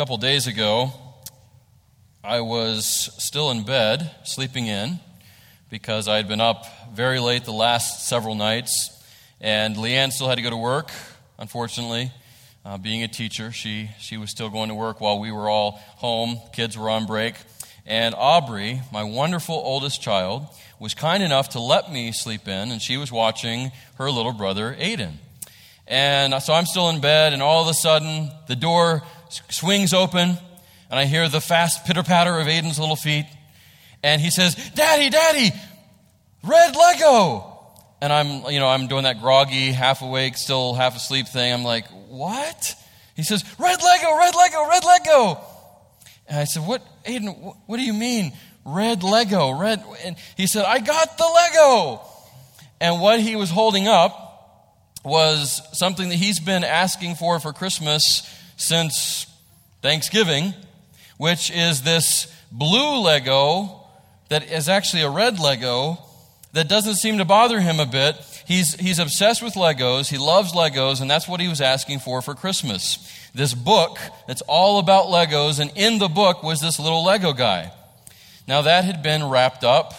couple days ago, I was still in bed, sleeping in, because I had been up very late the last several nights, and Leanne still had to go to work, unfortunately. Uh, being a teacher, she, she was still going to work while we were all home. Kids were on break. And Aubrey, my wonderful oldest child, was kind enough to let me sleep in, and she was watching her little brother, Aiden. And so I'm still in bed, and all of a sudden, the door swings open, and I hear the fast pitter patter of Aiden's little feet. And he says, Daddy, Daddy, red Lego. And I'm, you know, I'm doing that groggy, half awake, still half asleep thing. I'm like, what? He says, red Lego, red Lego, red Lego. And I said, what, Aiden, what do you mean, red Lego? Red, and he said, I got the Lego. And what he was holding up was something that he's been asking for for Christmas since Thanksgiving, which is this blue Lego that is actually a red Lego that doesn't seem to bother him a bit. He's, he's obsessed with Legos. He loves Legos, and that's what he was asking for for Christmas. This book that's all about Legos, and in the book was this little Lego guy. Now, that had been wrapped up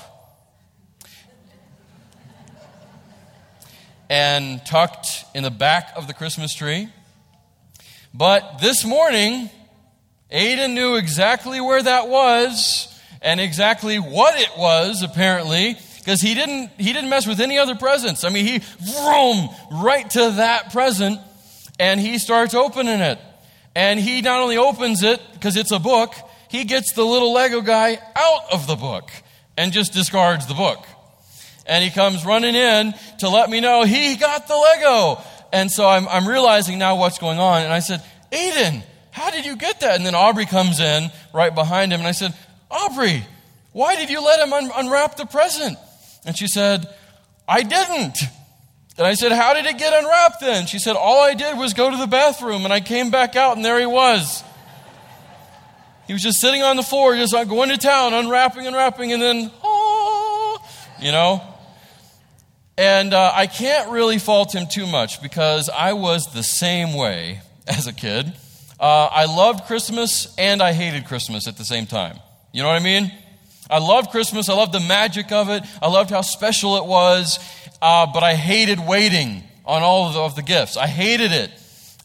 and tucked in the back of the Christmas tree. But this morning, Aiden knew exactly where that was and exactly what it was, apparently, because he didn't, he didn't mess with any other presents. I mean, he vroom right to that present and he starts opening it. And he not only opens it because it's a book, he gets the little Lego guy out of the book and just discards the book. And he comes running in to let me know he got the Lego. And so I'm, I'm realizing now what's going on. And I said, Aiden, how did you get that? And then Aubrey comes in right behind him. And I said, Aubrey, why did you let him un- unwrap the present? And she said, I didn't. And I said, How did it get unwrapped then? She said, All I did was go to the bathroom and I came back out and there he was. He was just sitting on the floor, just going to town, unwrapping, unwrapping, and then, oh, you know. And uh, I can't really fault him too much because I was the same way as a kid. Uh, I loved Christmas and I hated Christmas at the same time. You know what I mean? I loved Christmas. I loved the magic of it. I loved how special it was. Uh, but I hated waiting on all of the, of the gifts. I hated it.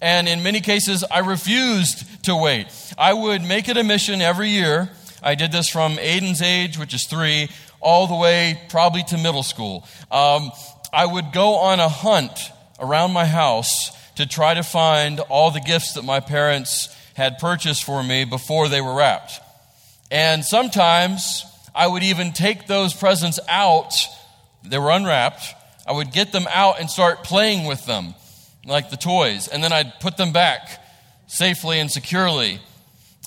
And in many cases, I refused to wait. I would make it a mission every year. I did this from Aiden's age, which is three, all the way probably to middle school. Um, I would go on a hunt around my house to try to find all the gifts that my parents had purchased for me before they were wrapped. And sometimes I would even take those presents out, they were unwrapped. I would get them out and start playing with them, like the toys, and then I'd put them back safely and securely.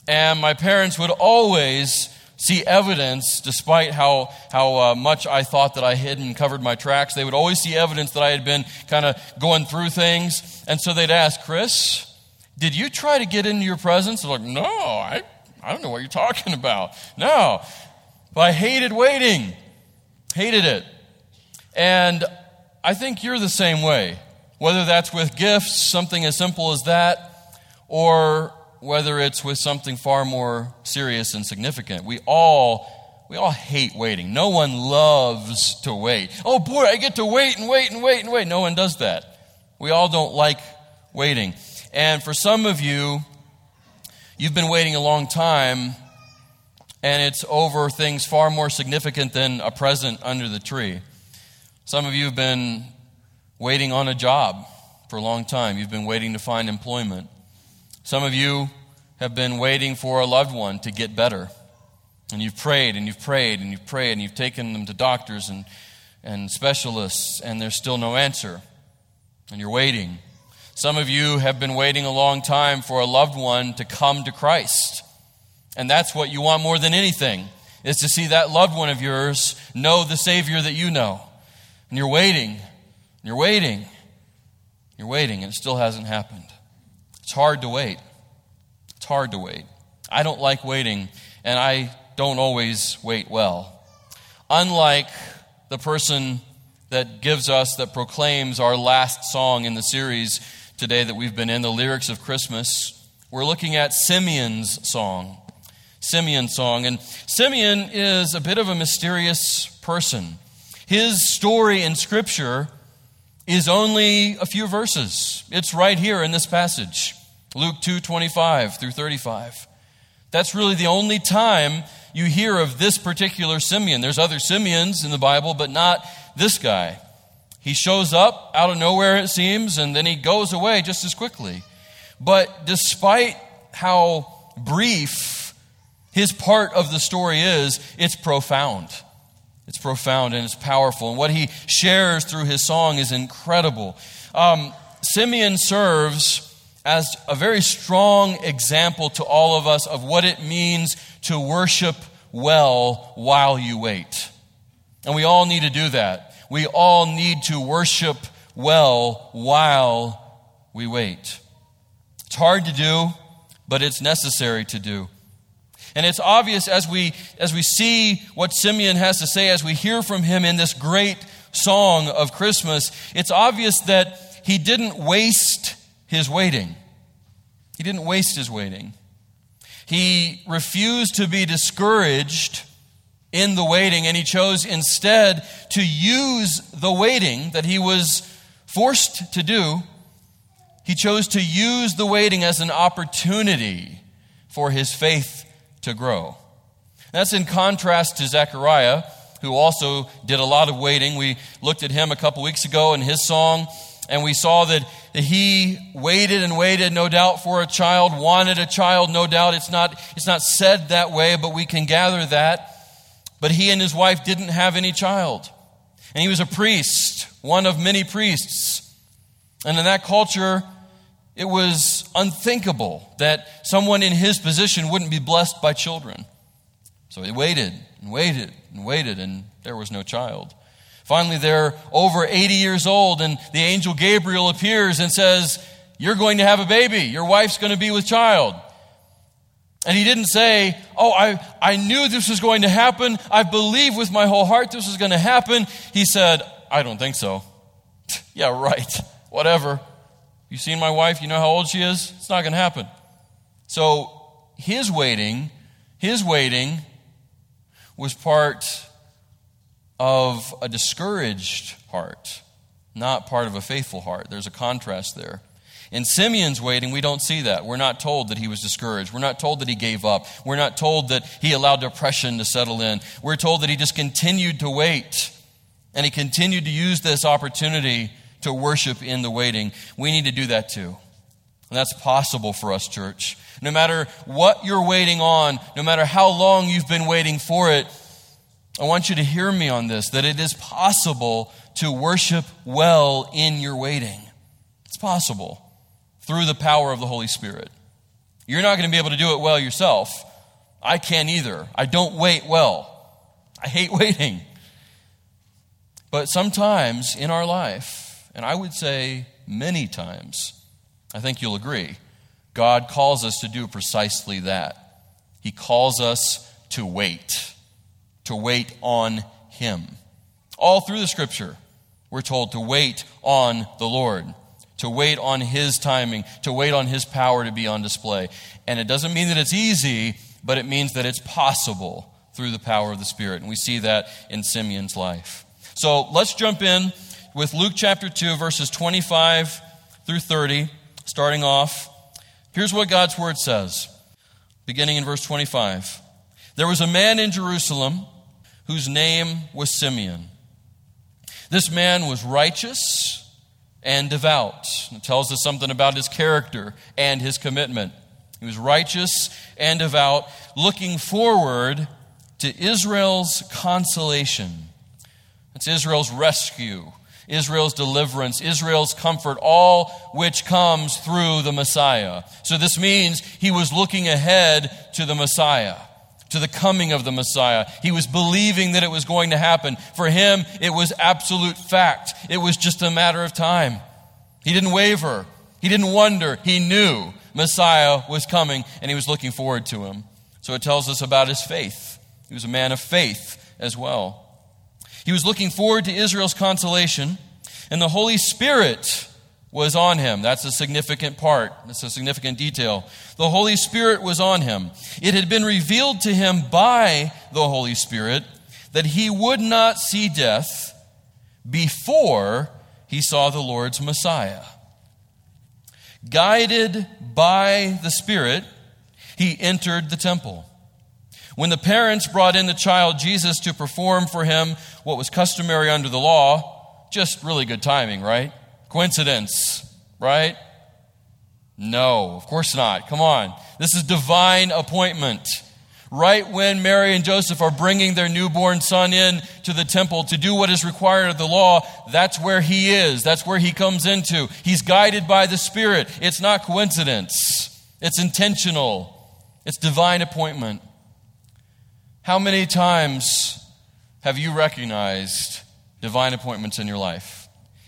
And my parents would always see evidence, despite how, how uh, much I thought that I hid and covered my tracks, they would always see evidence that I had been kind of going through things. And so they'd ask, Chris, did you try to get into your presents? I'm like, no, I, I don't know what you're talking about. No. But I hated waiting, hated it. And I think you're the same way, whether that's with gifts, something as simple as that, or whether it's with something far more serious and significant. We all we all hate waiting. No one loves to wait. Oh boy, I get to wait and wait and wait and wait. No one does that. We all don't like waiting. And for some of you, you've been waiting a long time and it's over things far more significant than a present under the tree. Some of you have been waiting on a job for a long time. You've been waiting to find employment. Some of you have been waiting for a loved one to get better. And you've prayed and you've prayed and you've prayed and you've taken them to doctors and, and specialists, and there's still no answer. And you're waiting. Some of you have been waiting a long time for a loved one to come to Christ. And that's what you want more than anything, is to see that loved one of yours know the Savior that you know. And you're waiting. And you're waiting. You're waiting, and it still hasn't happened. It's hard to wait. It's hard to wait. I don't like waiting, and I don't always wait well. Unlike the person that gives us, that proclaims our last song in the series today that we've been in, the lyrics of Christmas, We're looking at Simeon's song. Simeon's song. And Simeon is a bit of a mysterious person. His story in Scripture is only a few verses. It's right here in this passage. Luke 2 25 through 35. That's really the only time you hear of this particular Simeon. There's other Simeons in the Bible, but not this guy. He shows up out of nowhere, it seems, and then he goes away just as quickly. But despite how brief his part of the story is, it's profound. It's profound and it's powerful. And what he shares through his song is incredible. Um, Simeon serves as a very strong example to all of us of what it means to worship well while you wait. And we all need to do that. We all need to worship well while we wait. It's hard to do, but it's necessary to do. And it's obvious as we, as we see what Simeon has to say, as we hear from him in this great song of Christmas, it's obvious that he didn't waste his waiting. He didn't waste his waiting. He refused to be discouraged in the waiting, and he chose instead to use the waiting that he was forced to do he chose to use the waiting as an opportunity for his faith to grow. That's in contrast to Zechariah, who also did a lot of waiting. We looked at him a couple weeks ago in his song, and we saw that he waited and waited, no doubt, for a child, wanted a child, no doubt. It's not, it's not said that way, but we can gather that. But he and his wife didn't have any child. And he was a priest, one of many priests. And in that culture, it was unthinkable that someone in his position wouldn't be blessed by children. So he waited and waited and waited, and there was no child. Finally, they're over 80 years old, and the angel Gabriel appears and says, You're going to have a baby. Your wife's going to be with child. And he didn't say, Oh, I, I knew this was going to happen. I believe with my whole heart this was going to happen. He said, I don't think so. yeah, right. Whatever. You seen my wife? You know how old she is? It's not going to happen. So his waiting, his waiting was part of a discouraged heart, not part of a faithful heart. There's a contrast there. In Simeon's waiting, we don't see that. We're not told that he was discouraged. We're not told that he gave up. We're not told that he allowed depression to settle in. We're told that he just continued to wait. And he continued to use this opportunity to worship in the waiting. We need to do that too. And that's possible for us, church. No matter what you're waiting on, no matter how long you've been waiting for it, I want you to hear me on this that it is possible to worship well in your waiting. It's possible through the power of the Holy Spirit. You're not going to be able to do it well yourself. I can't either. I don't wait well. I hate waiting. But sometimes in our life, and I would say many times, I think you'll agree, God calls us to do precisely that. He calls us to wait, to wait on Him. All through the scripture, we're told to wait on the Lord, to wait on His timing, to wait on His power to be on display. And it doesn't mean that it's easy, but it means that it's possible through the power of the Spirit. And we see that in Simeon's life. So let's jump in with Luke chapter 2, verses 25 through 30, starting off. Here's what God's word says, beginning in verse 25. There was a man in Jerusalem whose name was Simeon. This man was righteous and devout. It tells us something about his character and his commitment. He was righteous and devout, looking forward to Israel's consolation. It's Israel's rescue Israel's deliverance, Israel's comfort, all which comes through the Messiah. So this means he was looking ahead to the Messiah, to the coming of the Messiah. He was believing that it was going to happen. For him, it was absolute fact. It was just a matter of time. He didn't waver. He didn't wonder. He knew Messiah was coming and he was looking forward to him. So it tells us about his faith. He was a man of faith as well. He was looking forward to Israel's consolation, and the Holy Spirit was on him. That's a significant part. That's a significant detail. The Holy Spirit was on him. It had been revealed to him by the Holy Spirit that he would not see death before he saw the Lord's Messiah. Guided by the Spirit, he entered the temple. When the parents brought in the child Jesus to perform for him what was customary under the law, just really good timing, right? Coincidence, right? No, of course not. Come on. This is divine appointment. Right when Mary and Joseph are bringing their newborn son in to the temple to do what is required of the law, that's where he is. That's where he comes into. He's guided by the Spirit. It's not coincidence, it's intentional, it's divine appointment. How many times have you recognized divine appointments in your life?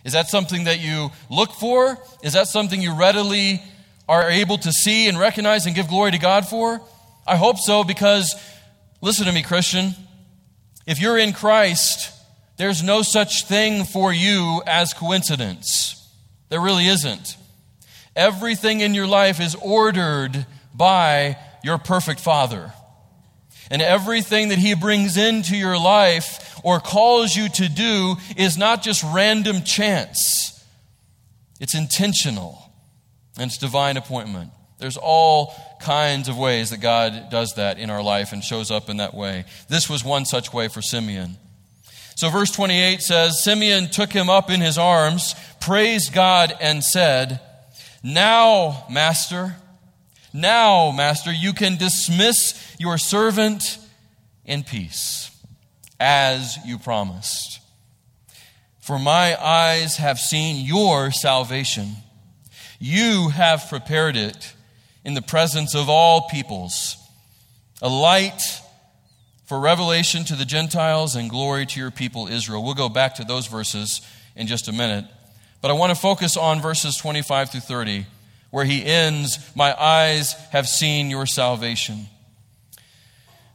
Is that something that you look for? Is that something you readily are able to see and recognize and give glory to God for? I hope so because, listen to me, Christian. If you're in Christ, there's no such thing for you as coincidence. There really isn't. Everything in your life is ordered by your perfect Father. And everything that He brings into your life or calls you to do is not just random chance, it's intentional and it's divine appointment. There's all kinds of ways that God does that in our life and shows up in that way. This was one such way for Simeon. So, verse 28 says Simeon took him up in his arms, praised God, and said, Now, Master, now, Master, you can dismiss your servant in peace, as you promised. For my eyes have seen your salvation. You have prepared it in the presence of all peoples, a light for revelation to the Gentiles and glory to your people Israel. We'll go back to those verses in just a minute. But I want to focus on verses 25 through 30, where he ends, My eyes have seen your salvation.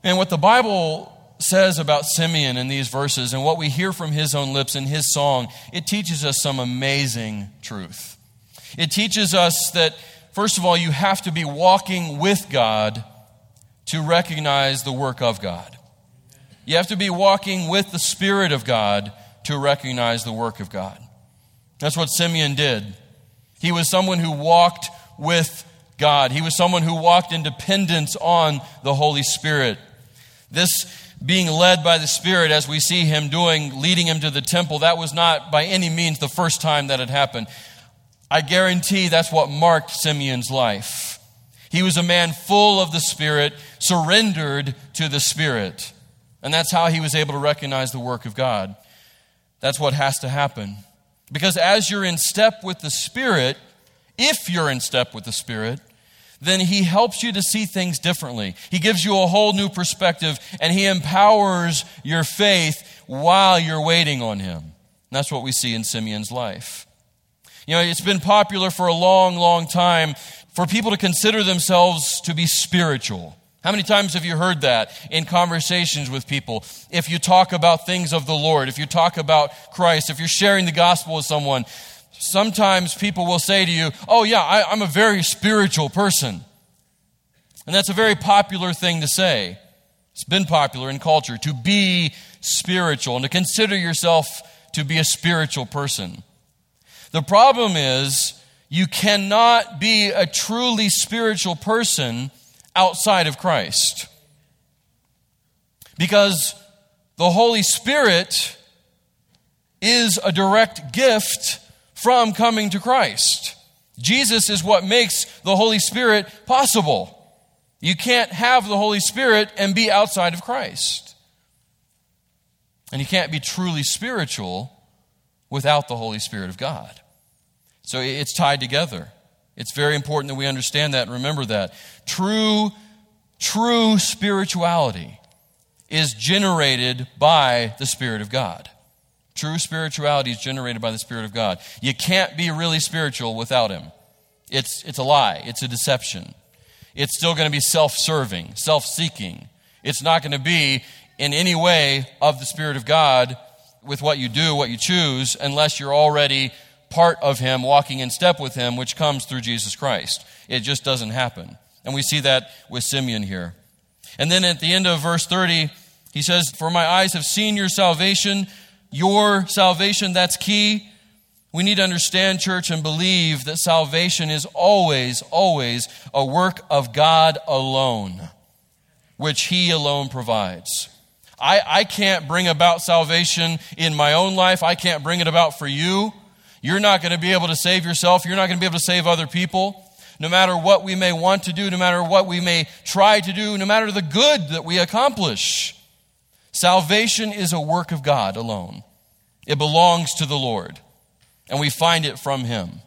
And what the Bible says about Simeon in these verses and what we hear from his own lips in his song, it teaches us some amazing truth. It teaches us that, first of all, you have to be walking with God to recognize the work of God. You have to be walking with the Spirit of God to recognize the work of God. That's what Simeon did. He was someone who walked with God, he was someone who walked in dependence on the Holy Spirit. This being led by the Spirit, as we see him doing, leading him to the temple, that was not by any means the first time that had happened. I guarantee that's what marked Simeon's life. He was a man full of the Spirit, surrendered to the Spirit. And that's how he was able to recognize the work of God. That's what has to happen. Because as you're in step with the Spirit, if you're in step with the Spirit, then he helps you to see things differently. He gives you a whole new perspective and he empowers your faith while you're waiting on him. And that's what we see in Simeon's life. You know, it's been popular for a long, long time for people to consider themselves to be spiritual. How many times have you heard that in conversations with people? If you talk about things of the Lord, if you talk about Christ, if you're sharing the gospel with someone, sometimes people will say to you, Oh, yeah, I, am a very spiritual person. And that's a very popular thing to say. It's been popular in culture to be spiritual and to consider yourself to be a spiritual person. The problem is, you cannot be a truly spiritual person outside of Christ. Because the Holy Spirit is a direct gift from coming to Christ. Jesus is what makes the Holy Spirit possible. You can't have the Holy Spirit and be outside of Christ. And you can't be truly spiritual without the Holy Spirit of God. So it's tied together. It's very important that we understand that and remember that. True, true spirituality is generated by the Spirit of God. True spirituality is generated by the Spirit of God. You can't be really spiritual without Him. It's, it's a lie, it's a deception. It's still going to be self serving, self seeking. It's not going to be in any way of the Spirit of God with what you do, what you choose, unless you're already part of him, walking in step with him, which comes through Jesus Christ. It just doesn't happen. And we see that with Simeon here. And then at the end of verse 30, he says, For my eyes have seen your salvation, your salvation, that's key. We need to understand, church, and believe that salvation is always, always a work of God alone, which He alone provides. I, I can't bring about salvation in my own life. I can't bring it about for you. You're not going to be able to save yourself. You're not going to be able to save other people. No matter what we may want to do, no matter what we may try to do, no matter the good that we accomplish, salvation is a work of God alone. It belongs to the Lord, and we find it from Him.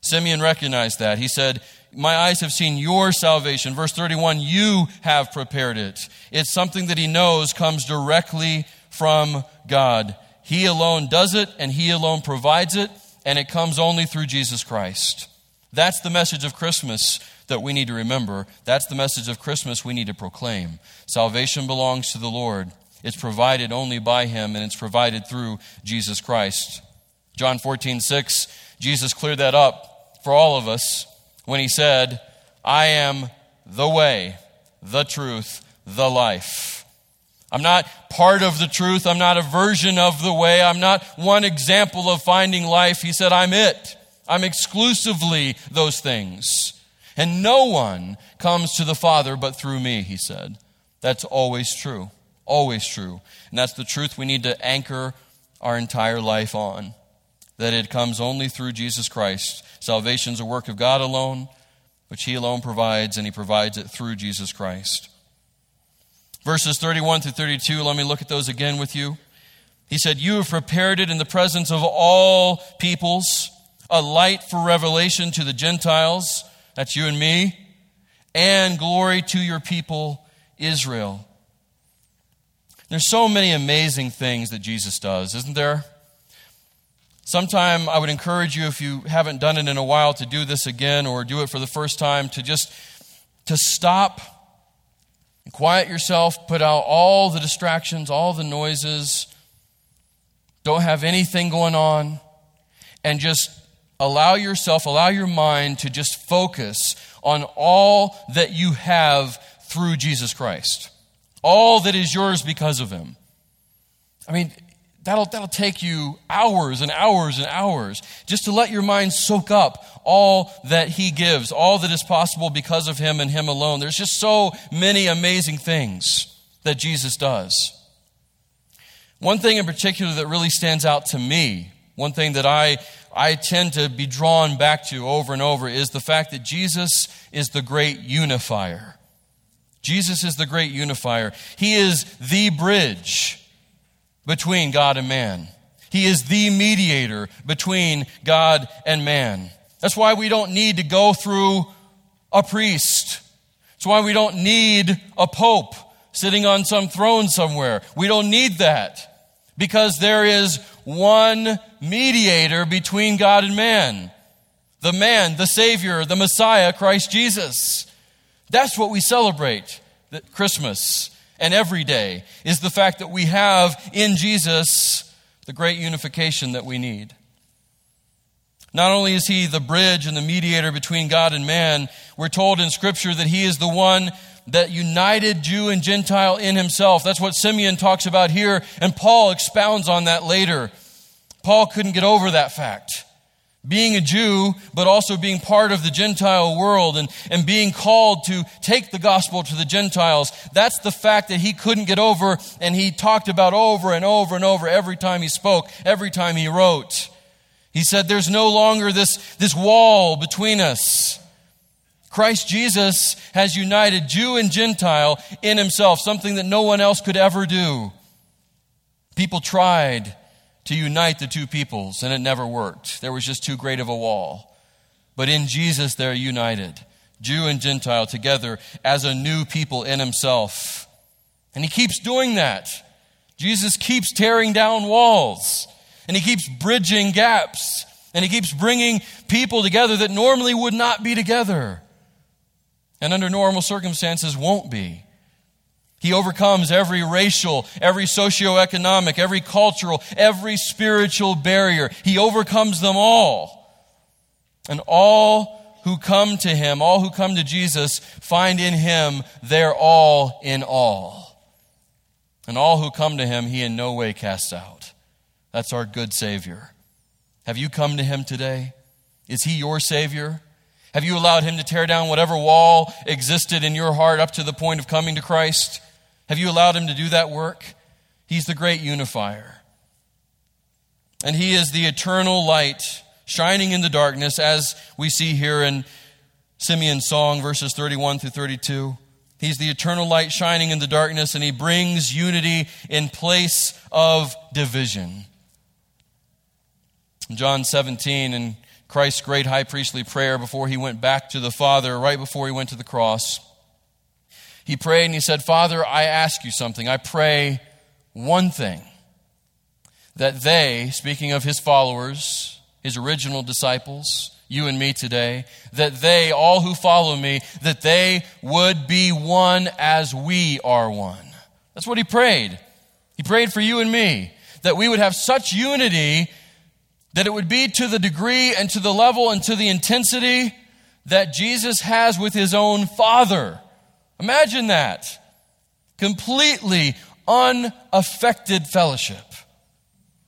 Simeon recognized that. He said, My eyes have seen your salvation. Verse 31, you have prepared it. It's something that he knows comes directly from God. He alone does it, and he alone provides it, and it comes only through Jesus Christ. That's the message of Christmas that we need to remember. That's the message of Christmas we need to proclaim. Salvation belongs to the Lord. It's provided only by him, and it's provided through Jesus Christ. John 14, 6, Jesus cleared that up for all of us when he said, I am the way, the truth, the life. I'm not part of the truth. I'm not a version of the way. I'm not one example of finding life. He said, I'm it. I'm exclusively those things. And no one comes to the Father but through me, he said. That's always true. Always true. And that's the truth we need to anchor our entire life on. That it comes only through Jesus Christ Salvation is a work of God alone, which He alone provides, and He provides it through Jesus Christ. Verses 31 through 32, let me look at those again with you. He said, You have prepared it in the presence of all peoples, a light for revelation to the Gentiles, that's you and me, and glory to your people, Israel. There's so many amazing things that Jesus does, isn't there? Sometime I would encourage you, if you haven't done it in a while, to do this again or do it for the first time, to just to stop and quiet yourself, put out all the distractions, all the noises, don't have anything going on, and just allow yourself, allow your mind to just focus on all that you have through Jesus Christ. All that is yours because of Him. I mean, That'll, that'll take you hours and hours and hours just to let your mind soak up all that He gives, all that is possible because of Him and Him alone. There's just so many amazing things that Jesus does. One thing in particular that really stands out to me, one thing that I, I tend to be drawn back to over and over, is the fact that Jesus is the great unifier. Jesus is the great unifier. He is the bridge between God and man. He is the mediator between God and man. That's why we don't need to go through a priest. That's why we don't need a pope sitting on some throne somewhere. We don't need that because there is one mediator between God and man the man, the Savior, the Messiah, Christ Jesus. That's what we celebrate at Christmas and every day is the fact that we have in Jesus the great unification that we need. Not only is he the bridge and the mediator between God and man, we're told in Scripture that he is the one that united Jew and Gentile in himself. That's what Simeon talks about here, and Paul expounds on that later. Paul couldn't get over that fact being a Jew, but also being part of the Gentile world and, and being called to take the gospel to the Gentiles. That's the fact that he couldn't get over and he talked about over and over and over every time he spoke, every time he wrote. He said, There's no longer this, this wall between us. Christ Jesus has united Jew and Gentile in himself, something that no one else could ever do. People tried to unite the two peoples, and it never worked. There was just too great of a wall. But in Jesus, they're united, Jew and Gentile together as a new people in Himself. And He keeps doing that. Jesus keeps tearing down walls, and He keeps bridging gaps, and He keeps bringing people together that normally would not be together, and under normal circumstances won't be. He overcomes every racial, every socioeconomic, every cultural, every spiritual barrier. He overcomes them all. And all who come to him, all who come to Jesus, find in him their all in all. And all who come to him, he in no way casts out. That's our good Savior. Have you come to him today? Is he your Savior? Have you allowed him to tear down whatever wall existed in your heart up to the point of coming to Christ? Have you allowed him to do that work? He's the great unifier. And he is the eternal light shining in the darkness, as we see here in Simeon's song, verses 31 through 32. He's the eternal light shining in the darkness, and he brings unity in place of division. John 17, in Christ's great high priestly prayer before he went back to the Father, right before he went to the cross, he prayed and he said, Father, I ask you something. I pray one thing that they, speaking of his followers, his original disciples, you and me today, that they, all who follow me, that they would be one as we are one. That's what he prayed. He prayed for you and me, that we would have such unity that it would be to the degree and to the level and to the intensity that Jesus has with his own Father. Imagine that. Completely unaffected fellowship.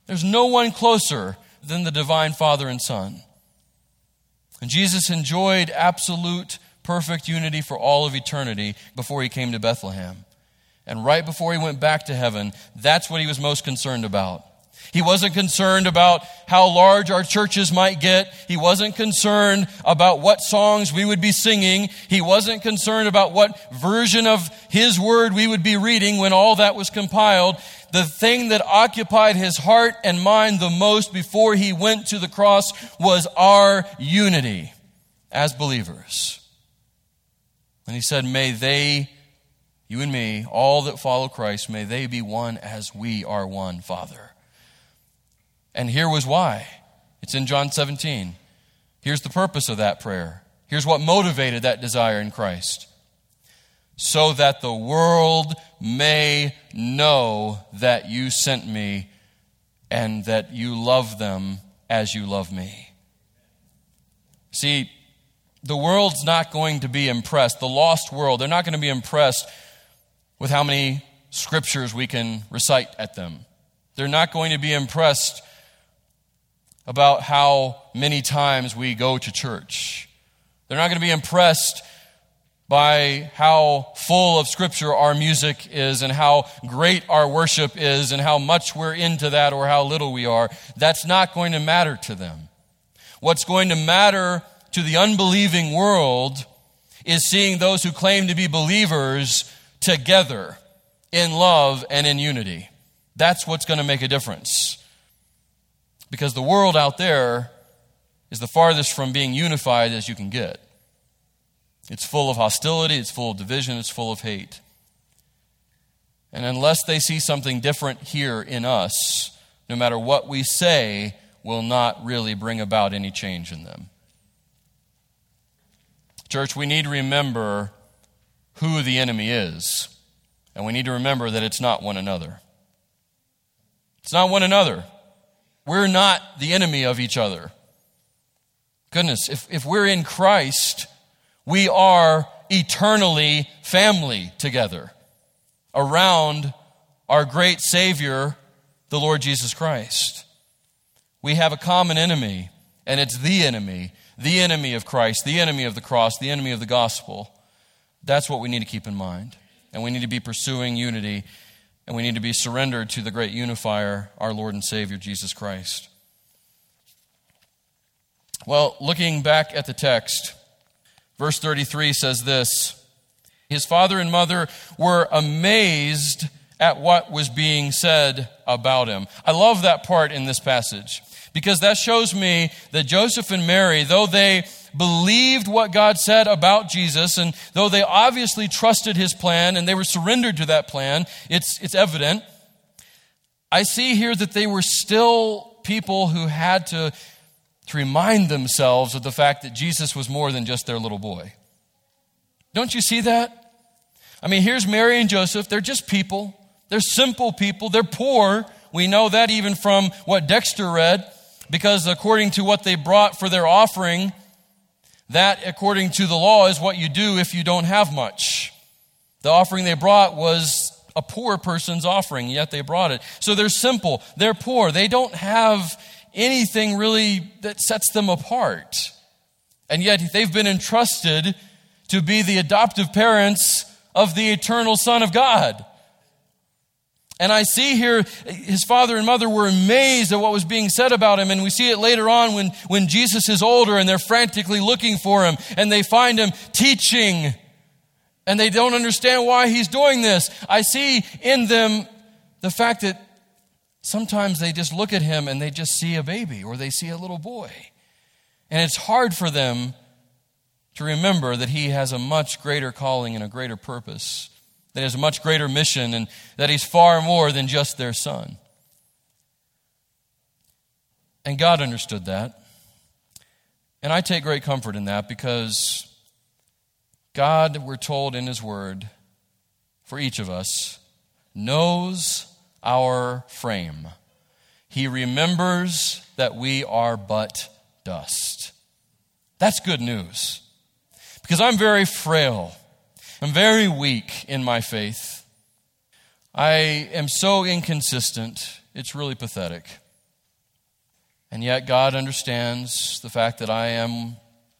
There's no one closer than the divine Father and Son. And Jesus enjoyed absolute, perfect unity for all of eternity before he came to Bethlehem. And right before he went back to heaven, that's what he was most concerned about. He wasn't concerned about how large our churches might get. He wasn't concerned about what songs we would be singing. He wasn't concerned about what version of His Word we would be reading when all that was compiled. The thing that occupied His heart and mind the most before He went to the cross was our unity as believers. And He said, May they, you and me, all that follow Christ, may they be one as we are one, Father. And here was why. It's in John 17. Here's the purpose of that prayer. Here's what motivated that desire in Christ. So that the world may know that you sent me and that you love them as you love me. See, the world's not going to be impressed, the lost world, they're not going to be impressed with how many scriptures we can recite at them. They're not going to be impressed about how many times we go to church. They're not going to be impressed by how full of Scripture our music is and how great our worship is and how much we're into that or how little we are. That's not going to matter to them. What's going to matter to the unbelieving world is seeing those who claim to be believers together in love and in unity. That's what's going to make a difference. Because the world out there is the farthest from being unified as you can get. It's full of hostility, it's full of division, it's full of hate. And unless they see something different here in us, no matter what we say, will not really bring about any change in them. Church, we need to remember who the enemy is, and we need to remember that it's not one another. It's not one another. We're not the enemy of each other. Goodness, if, if we're in Christ, we are eternally family together around our great Savior, the Lord Jesus Christ. We have a common enemy, and it's the enemy, the enemy of Christ, the enemy of the cross, the enemy of the gospel. That's what we need to keep in mind. And we need to be pursuing unity and we need to be surrendered to the great unifier, our Lord and Savior, Jesus Christ. Well, looking back at the text, verse 33 says this His father and mother were amazed at what was being said about him. I love that part in this passage because that shows me that Joseph and Mary, though they believed what God said about Jesus, and though they obviously trusted his plan and they were surrendered to that plan, it's, it's evident. I see here that they were still people who had to, to remind themselves of the fact that Jesus was more than just their little boy. Don't you see that? I mean, here's Mary and Joseph. They're just people. They're simple people. They're poor. We know that even from what Dexter read, because according to what they brought for their offering, that, according to the law, is what you do if you don't have much. The offering they brought was a poor person's offering, yet they brought it. So they're simple. They're poor. They don't have anything really that sets them apart. And yet they've been entrusted to be the adoptive parents of the eternal Son of God. And I see here his father and mother were amazed at what was being said about him. And we see it later on when, when Jesus is older and they're frantically looking for him and they find him teaching and they don't understand why he's doing this. I see in them the fact that sometimes they just look at him and they just see a baby or they see a little boy. And it's hard for them to remember that he has a much greater calling and a greater purpose, that has a much greater mission, and that he's far more than just their son. And God understood that. And I take great comfort in that because God, we're told in His Word, for each of us, knows our frame. He remembers that we are but dust. That's good news. Because I'm very frail. I'm very weak in my faith. I am so inconsistent. It's really pathetic. And yet, God understands the fact that I am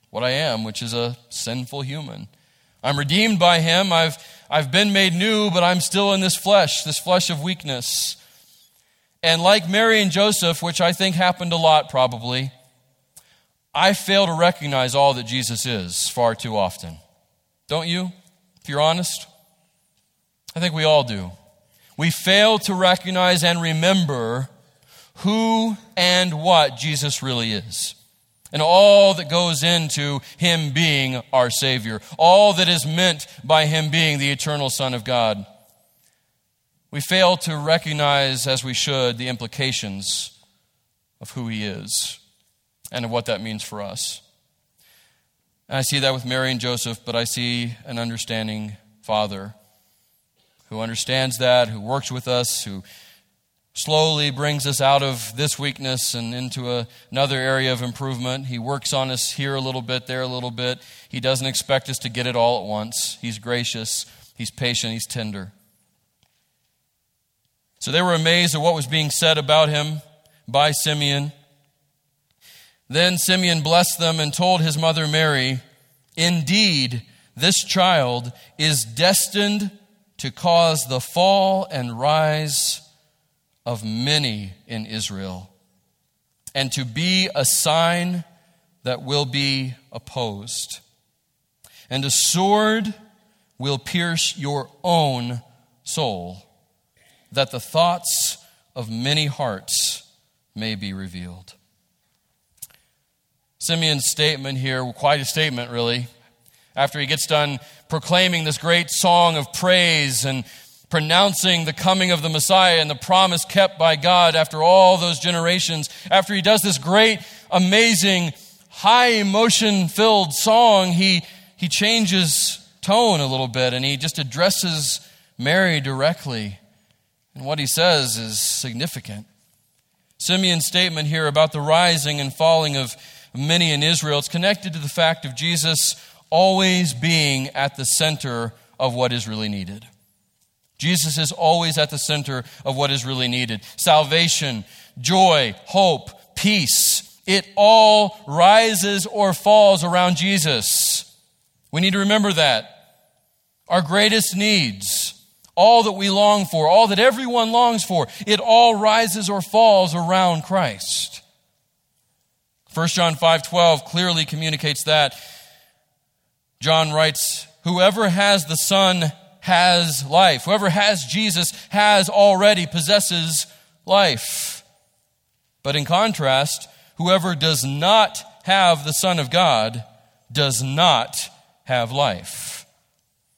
what I am, which is a sinful human. I'm redeemed by Him. I've, I've been made new, but I'm still in this flesh, this flesh of weakness. And like Mary and Joseph, which I think happened a lot probably, I fail to recognize all that Jesus is far too often. Don't you? If you're honest? I think we all do. We fail to recognize and remember who and what Jesus really is. And all that goes into Him being our Savior. All that is meant by Him being the eternal Son of God. We fail to recognize, as we should, the implications of who He is and of what that means for us. I see that with Mary and Joseph, but I see an understanding Father who understands that, who works with us, who slowly brings us out of this weakness and into a, another area of improvement. He works on us here a little bit, there a little bit. He doesn't expect us to get it all at once. He's gracious, He's patient, He's tender. So they were amazed at what was being said about him by Simeon. Then Simeon blessed them and told his mother Mary, Indeed, this child is destined to cause the fall and rise of many in Israel, and to be a sign that will be opposed. And a sword will pierce your own soul, that the thoughts of many hearts may be revealed. Simeon's statement here, quite a statement really, after he gets done proclaiming this great song of praise and pronouncing the coming of the Messiah and the promise kept by God after all those generations, after he does this great, amazing, high emotion filled song, he, he changes tone a little bit and he just addresses Mary directly. And what he says is significant. Simeon's statement here about the rising and falling of many in Israel. It's connected to the fact of Jesus always being at the center of what is really needed. Jesus is always at the center of what is really needed salvation, joy, hope, peace. It all rises or falls around Jesus. We need to remember that. Our greatest needs, all that we long for, all that everyone longs for, it all rises or falls around Christ. 1 John 5:12 clearly communicates that. John writes, "Whoever has the Son has life. Whoever has Jesus has already possesses life." But in contrast, whoever does not have the Son of God does not have life.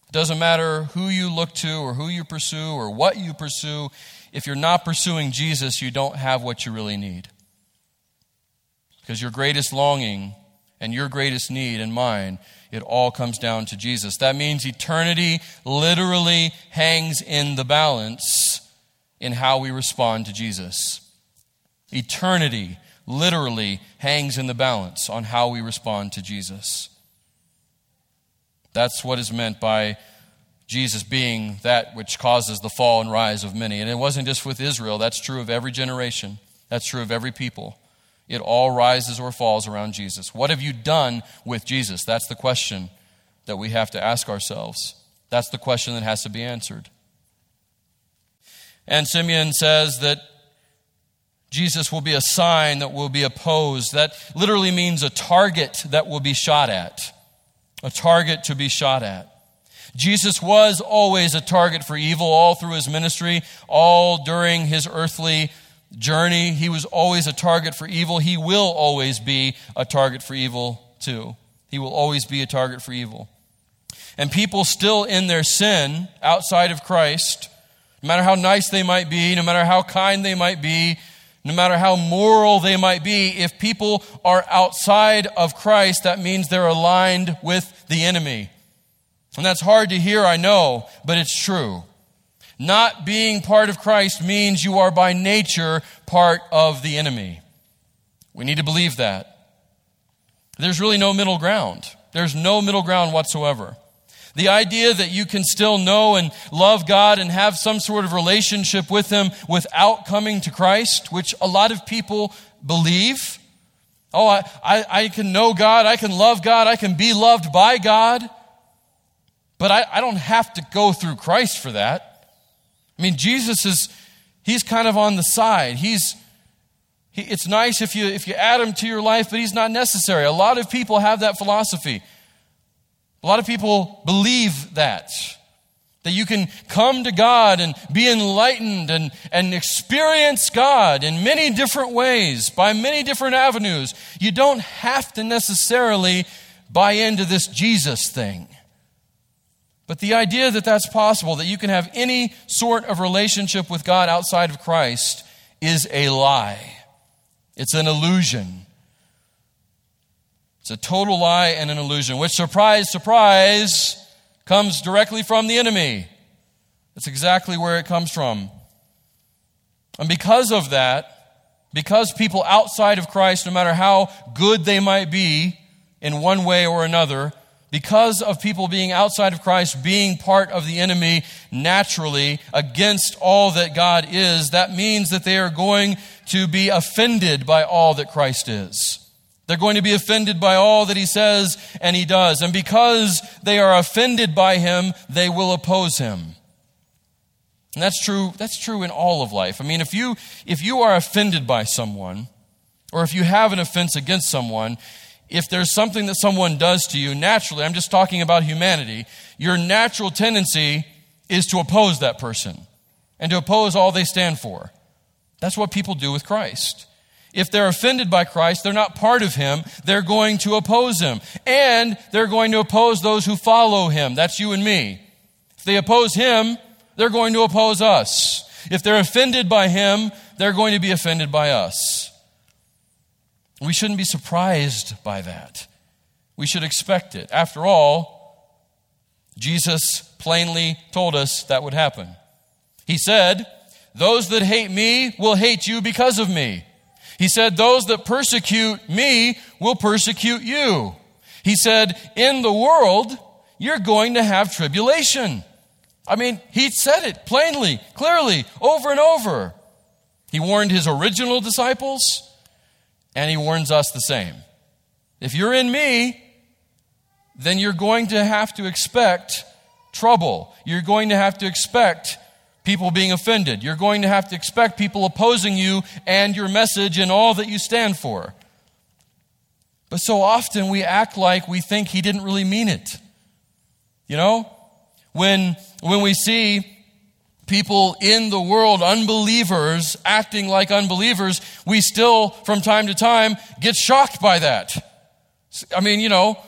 It doesn't matter who you look to or who you pursue or what you pursue. If you're not pursuing Jesus, you don't have what you really need. Because your greatest longing and your greatest need and mine It all comes down to Jesus. That means eternity literally hangs in the balance in how we respond to Jesus. Eternity literally hangs in the balance on how we respond to Jesus. That's what is meant by Jesus being that which causes the fall and rise of many. And it wasn't just with Israel, that's true of every generation, that's true of every people. It all rises or falls around Jesus. What have you done with Jesus? That's the question that we have to ask ourselves. That's the question that has to be answered. And Simeon says that Jesus will be a sign that will be opposed. That literally means a target that will be shot at. A target to be shot at. Jesus was always a target for evil all through his ministry, all during his earthly journey. He was always a target for evil. He will always be a target for evil, too. He will always be a target for evil. And people still in their sin outside of Christ, no matter how nice they might be, no matter how kind they might be, no matter how moral they might be, if people are outside of Christ, that means they're aligned with the enemy. And that's hard to hear, I know, but it's true. Not being part of Christ means you are by nature part of the enemy. We need to believe that. There's really no middle ground. There's no middle ground whatsoever. The idea that you can still know and love God and have some sort of relationship with Him without coming to Christ, which a lot of people believe. Oh, I, I, I can know God, I can love God, I can be loved by God, but I, I don't have to go through Christ for that. I mean, Jesus is, he's kind of on the side. He's, he, it's nice if you, if you add him to your life, but he's not necessary. A lot of people have that philosophy. A lot of people believe that. That you can come to God and be enlightened and, and experience God in many different ways, by many different avenues. You don't have to necessarily buy into this Jesus thing. But the idea that that's possible, that you can have any sort of relationship with God outside of Christ, is a lie. It's an illusion. It's a total lie and an illusion, which, surprise, surprise, comes directly from the enemy. That's exactly where it comes from. And because of that, because people outside of Christ, no matter how good they might be in one way or another, because of people being outside of Christ, being part of the enemy naturally against all that God is, that means that they are going to be offended by all that Christ is. They're going to be offended by all that he says and he does. And because they are offended by him, they will oppose him. And that's true, that's true in all of life. I mean, if you, if you are offended by someone, or if you have an offense against someone, if there's something that someone does to you, naturally, I'm just talking about humanity, your natural tendency is to oppose that person and to oppose all they stand for. That's what people do with Christ. If they're offended by Christ, they're not part of Him, they're going to oppose Him. And they're going to oppose those who follow Him. That's you and me. If they oppose Him, they're going to oppose us. If they're offended by Him, they're going to be offended by us. We shouldn't be surprised by that. We should expect it. After all, Jesus plainly told us that would happen. He said, Those that hate me will hate you because of me. He said, Those that persecute me will persecute you. He said, In the world, you're going to have tribulation. I mean, he said it plainly, clearly, over and over. He warned his original disciples. And he warns us the same. If you're in me, then you're going to have to expect trouble. You're going to have to expect people being offended. You're going to have to expect people opposing you and your message and all that you stand for. But so often we act like we think he didn't really mean it. You know? When, when we see people in the world, unbelievers, acting like unbelievers, we still, from time to time, get shocked by that. I mean, you know,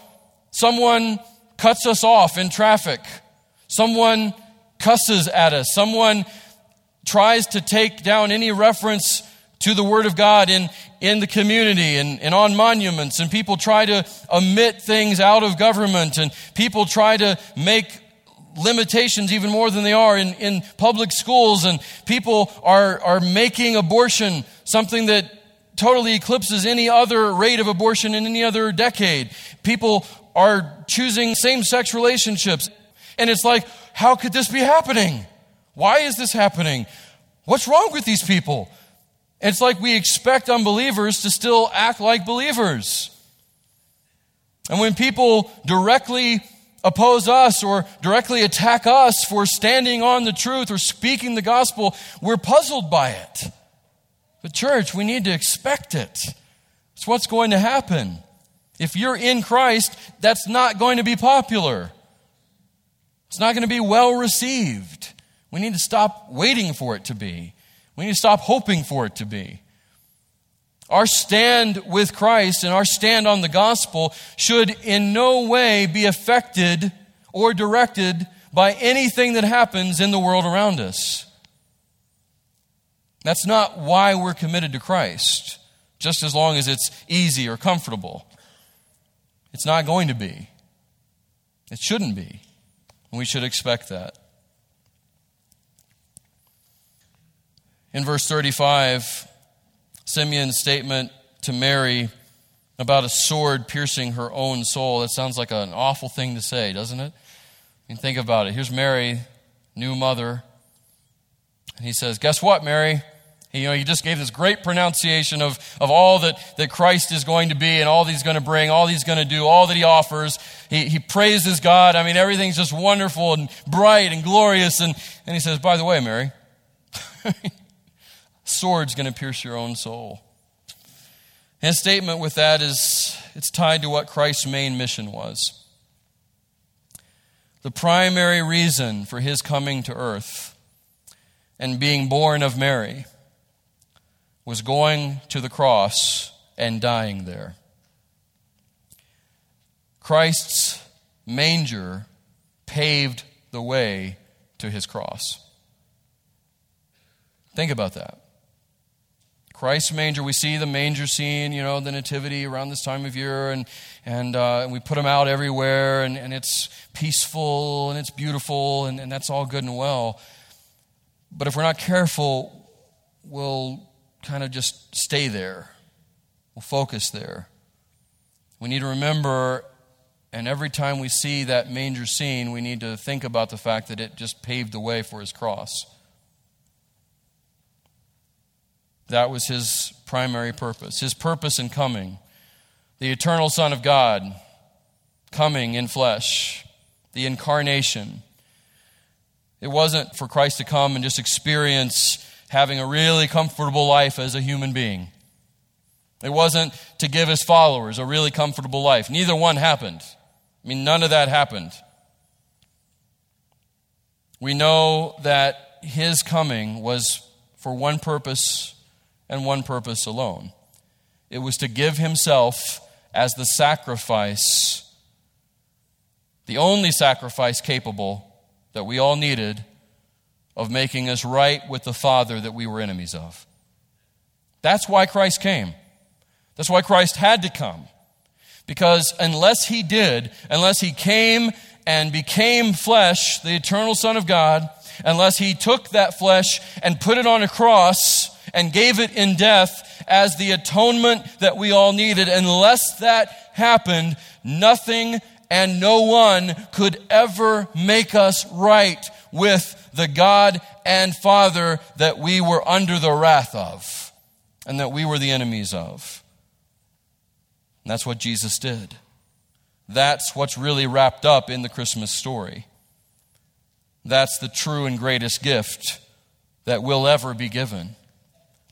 someone cuts us off in traffic, someone cusses at us, someone tries to take down any reference to the Word of God in, in the community and, and on monuments, and people try to omit things out of government, and people try to make limitations even more than they are in, in public schools, and people are, are making abortion something that totally eclipses any other rate of abortion in any other decade. People are choosing same sex relationships. And it's like, how could this be happening? Why is this happening? What's wrong with these people? It's like we expect unbelievers to still act like believers. And when people directly oppose us or directly attack us for standing on the truth or speaking the gospel, we're puzzled by it. But, church, we need to expect it. It's what's going to happen. If you're in Christ, that's not going to be popular. It's not going to be well received. We need to stop waiting for it to be. We need to stop hoping for it to be. Our stand with Christ and our stand on the gospel should in no way be affected or directed by anything that happens in the world around us. That's not why we're committed to Christ, just as long as it's easy or comfortable. It's not going to be. It shouldn't be. And we should expect that. In verse 35, Simeon's statement to Mary about a sword piercing her own soul. That sounds like an awful thing to say, doesn't it? I mean, think about it. Here's Mary, new mother. And he says, Guess what, Mary? You know, he just gave this great pronunciation of, of all that, that Christ is going to be and all that he's going to bring, all he's going to do, all that he offers. He, he praises God. I mean, everything's just wonderful and bright and glorious. And, and he says, by the way, Mary, sword's going to pierce your own soul. His statement with that is it's tied to what Christ's main mission was. The primary reason for his coming to earth and being born of Mary was going to the cross and dying there. Christ's manger paved the way to his cross. Think about that. Christ's manger, we see the manger scene, you know, the nativity around this time of year, and, and, uh, and we put them out everywhere, and, and it's peaceful and it's beautiful, and, and that's all good and well. But if we're not careful, we'll kind of just stay there. We'll focus there. We need to remember, and every time we see that manger scene, we need to think about the fact that it just paved the way for his cross. That was his primary purpose, his purpose in coming. The eternal Son of God coming in flesh, the incarnation. It wasn't for Christ to come and just experience having a really comfortable life as a human being. It wasn't to give his followers a really comfortable life. Neither one happened. I mean, none of that happened. We know that his coming was for one purpose and one purpose alone it was to give himself as the sacrifice, the only sacrifice capable that we all needed of making us right with the Father that we were enemies of. That's why Christ came. That's why Christ had to come. Because unless he did, unless he came and became flesh, the eternal Son of God, unless he took that flesh and put it on a cross and gave it in death as the atonement that we all needed, unless that happened, nothing and no one could ever make us right with the God and Father that we were under the wrath of and that we were the enemies of. And that's what Jesus did. That's what's really wrapped up in the Christmas story. That's the true and greatest gift that will ever be given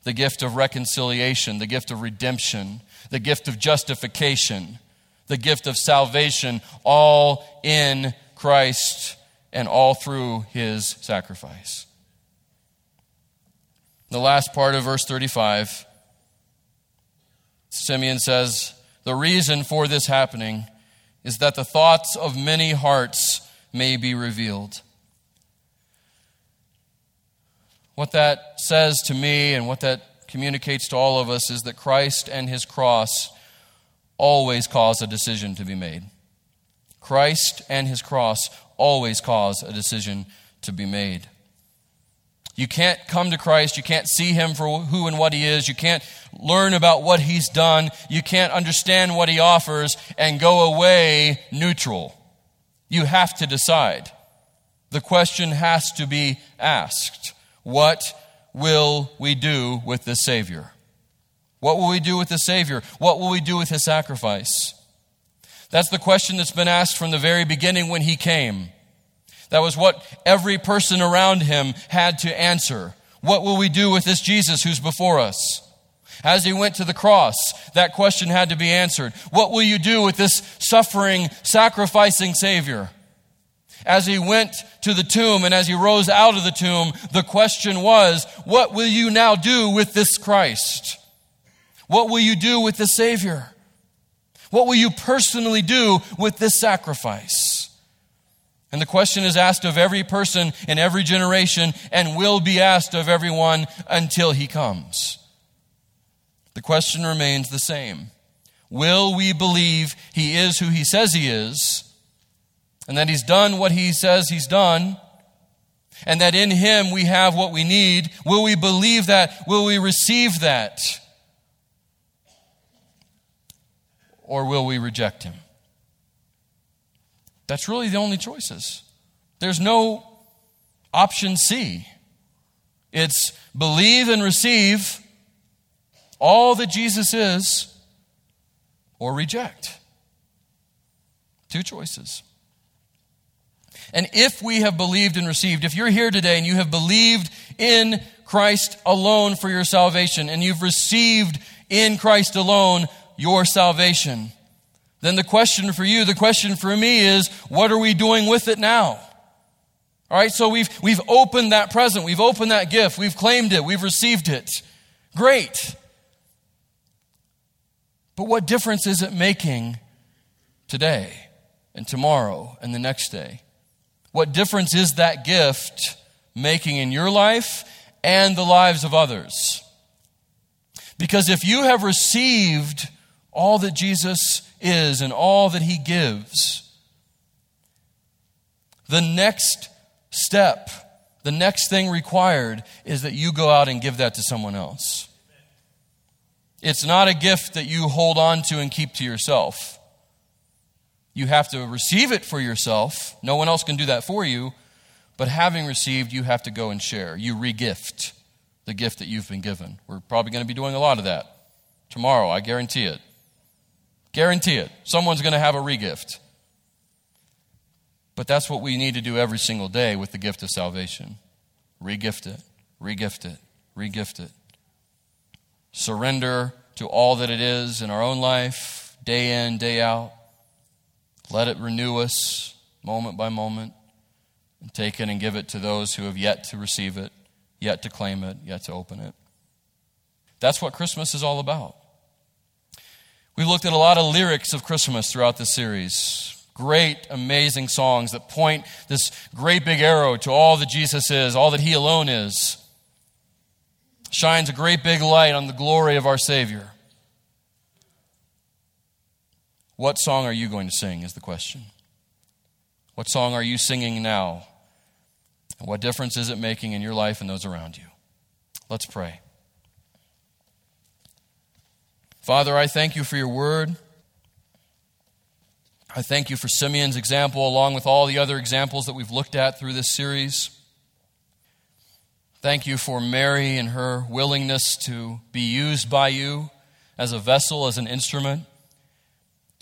the gift of reconciliation, the gift of redemption, the gift of justification, the gift of salvation, all in Christ and all through his sacrifice. The last part of verse 35, Simeon says, The reason for this happening is that the thoughts of many hearts may be revealed. What that says to me and what that communicates to all of us is that Christ and his cross always cause a decision to be made. Christ and his cross always cause a decision to be made. You can't come to Christ. You can't see him for who and what he is. You can't learn about what he's done. You can't understand what he offers and go away neutral. You have to decide. The question has to be asked What will we do with the Savior? What will we do with the Savior? What will we do with his sacrifice? That's the question that's been asked from the very beginning when he came. That was what every person around him had to answer. What will we do with this Jesus who's before us? As he went to the cross, that question had to be answered. What will you do with this suffering, sacrificing Savior? As he went to the tomb and as he rose out of the tomb, the question was, What will you now do with this Christ? What will you do with the Savior? What will you personally do with this sacrifice? And the question is asked of every person in every generation and will be asked of everyone until he comes. The question remains the same Will we believe he is who he says he is, and that he's done what he says he's done, and that in him we have what we need? Will we believe that? Will we receive that? Or will we reject him? That's really the only choices. There's no option C. It's believe and receive all that Jesus is or reject. Two choices. And if we have believed and received, if you're here today and you have believed in Christ alone for your salvation and you've received in Christ alone your salvation, then the question for you, the question for me is, what are we doing with it now? All right, so we've, we've opened that present, we've opened that gift, we've claimed it, we've received it. Great. But what difference is it making today and tomorrow and the next day? What difference is that gift making in your life and the lives of others? Because if you have received all that Jesus is and all that he gives, the next step, the next thing required is that you go out and give that to someone else. It's not a gift that you hold on to and keep to yourself. You have to receive it for yourself. No one else can do that for you. But having received, you have to go and share. You regift the gift that you've been given. We're probably going to be doing a lot of that tomorrow, I guarantee it. Guarantee it. Someone's going to have a regift. But that's what we need to do every single day with the gift of salvation. Regift it, regift it, regift it surrender to all that it is in our own life, day in, day out. Let it renew us moment by moment and take it and give it to those who have yet to receive it, yet to claim it, yet to open it. That's what Christmas is all about. We've looked at a lot of lyrics of Christmas throughout this series. Great, amazing songs that point this great big arrow to all that Jesus is, all that He alone is shines a great big light on the glory of our Savior. What song are you going to sing? Is the question. What song are you singing now? And what difference is it making in your life and those around you? Let's pray. Father, I thank you for your word. I thank you for Simeon's example, along with all the other examples that we've looked at through this series. Thank you for Mary and her willingness to be used by you as a vessel, as an instrument,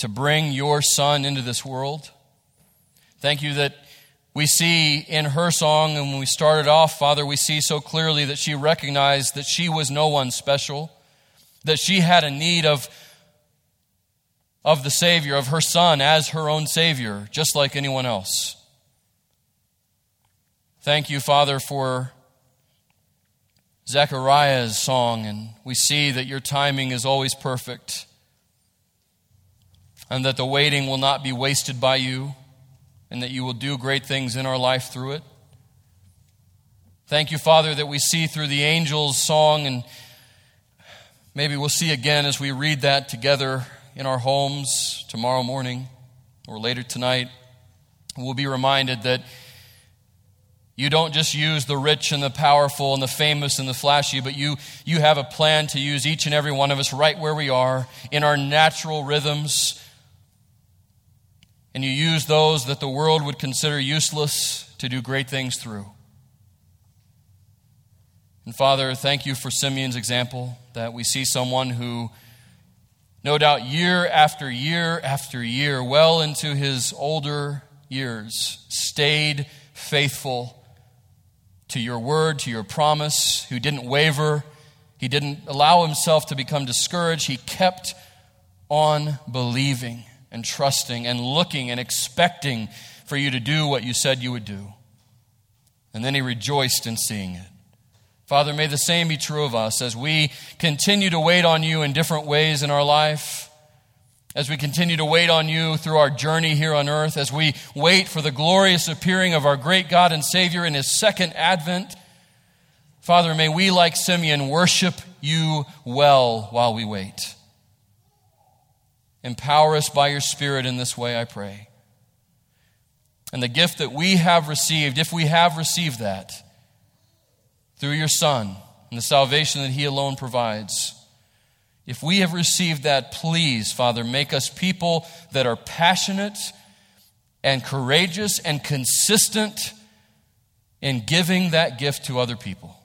to bring your son into this world. Thank you that we see in her song, and when we started off, Father, we see so clearly that she recognized that she was no one special, that she had a need of, of the Savior, of her Son as her own Savior, just like anyone else. Thank you, Father, for Zechariah's song, and we see that your timing is always perfect, and that the waiting will not be wasted by you, and that you will do great things in our life through it. Thank you, Father, that we see through the angel's song and, Maybe we'll see again as we read that together in our homes tomorrow morning or later tonight. We'll be reminded that you don't just use the rich and the powerful and the famous and the flashy, but you, you have a plan to use each and every one of us right where we are in our natural rhythms. And you use those that the world would consider useless to do great things through. And Father, thank you for Simeon's example that we see someone who, no doubt, year after year after year, well into his older years, stayed faithful to your word, to your promise, who didn't waver. He didn't allow himself to become discouraged. He kept on believing and trusting and looking and expecting for you to do what you said you would do. And then he rejoiced in seeing it. Father, may the same be true of us as we continue to wait on you in different ways in our life, as we continue to wait on you through our journey here on earth, as we wait for the glorious appearing of our great God and Savior in his second advent. Father, may we, like Simeon, worship you well while we wait. Empower us by your Spirit in this way, I pray. And the gift that we have received, if we have received that, through your Son and the salvation that He alone provides. If we have received that, please, Father, make us people that are passionate and courageous and consistent in giving that gift to other people.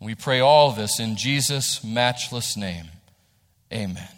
We pray all this in Jesus' matchless name. Amen.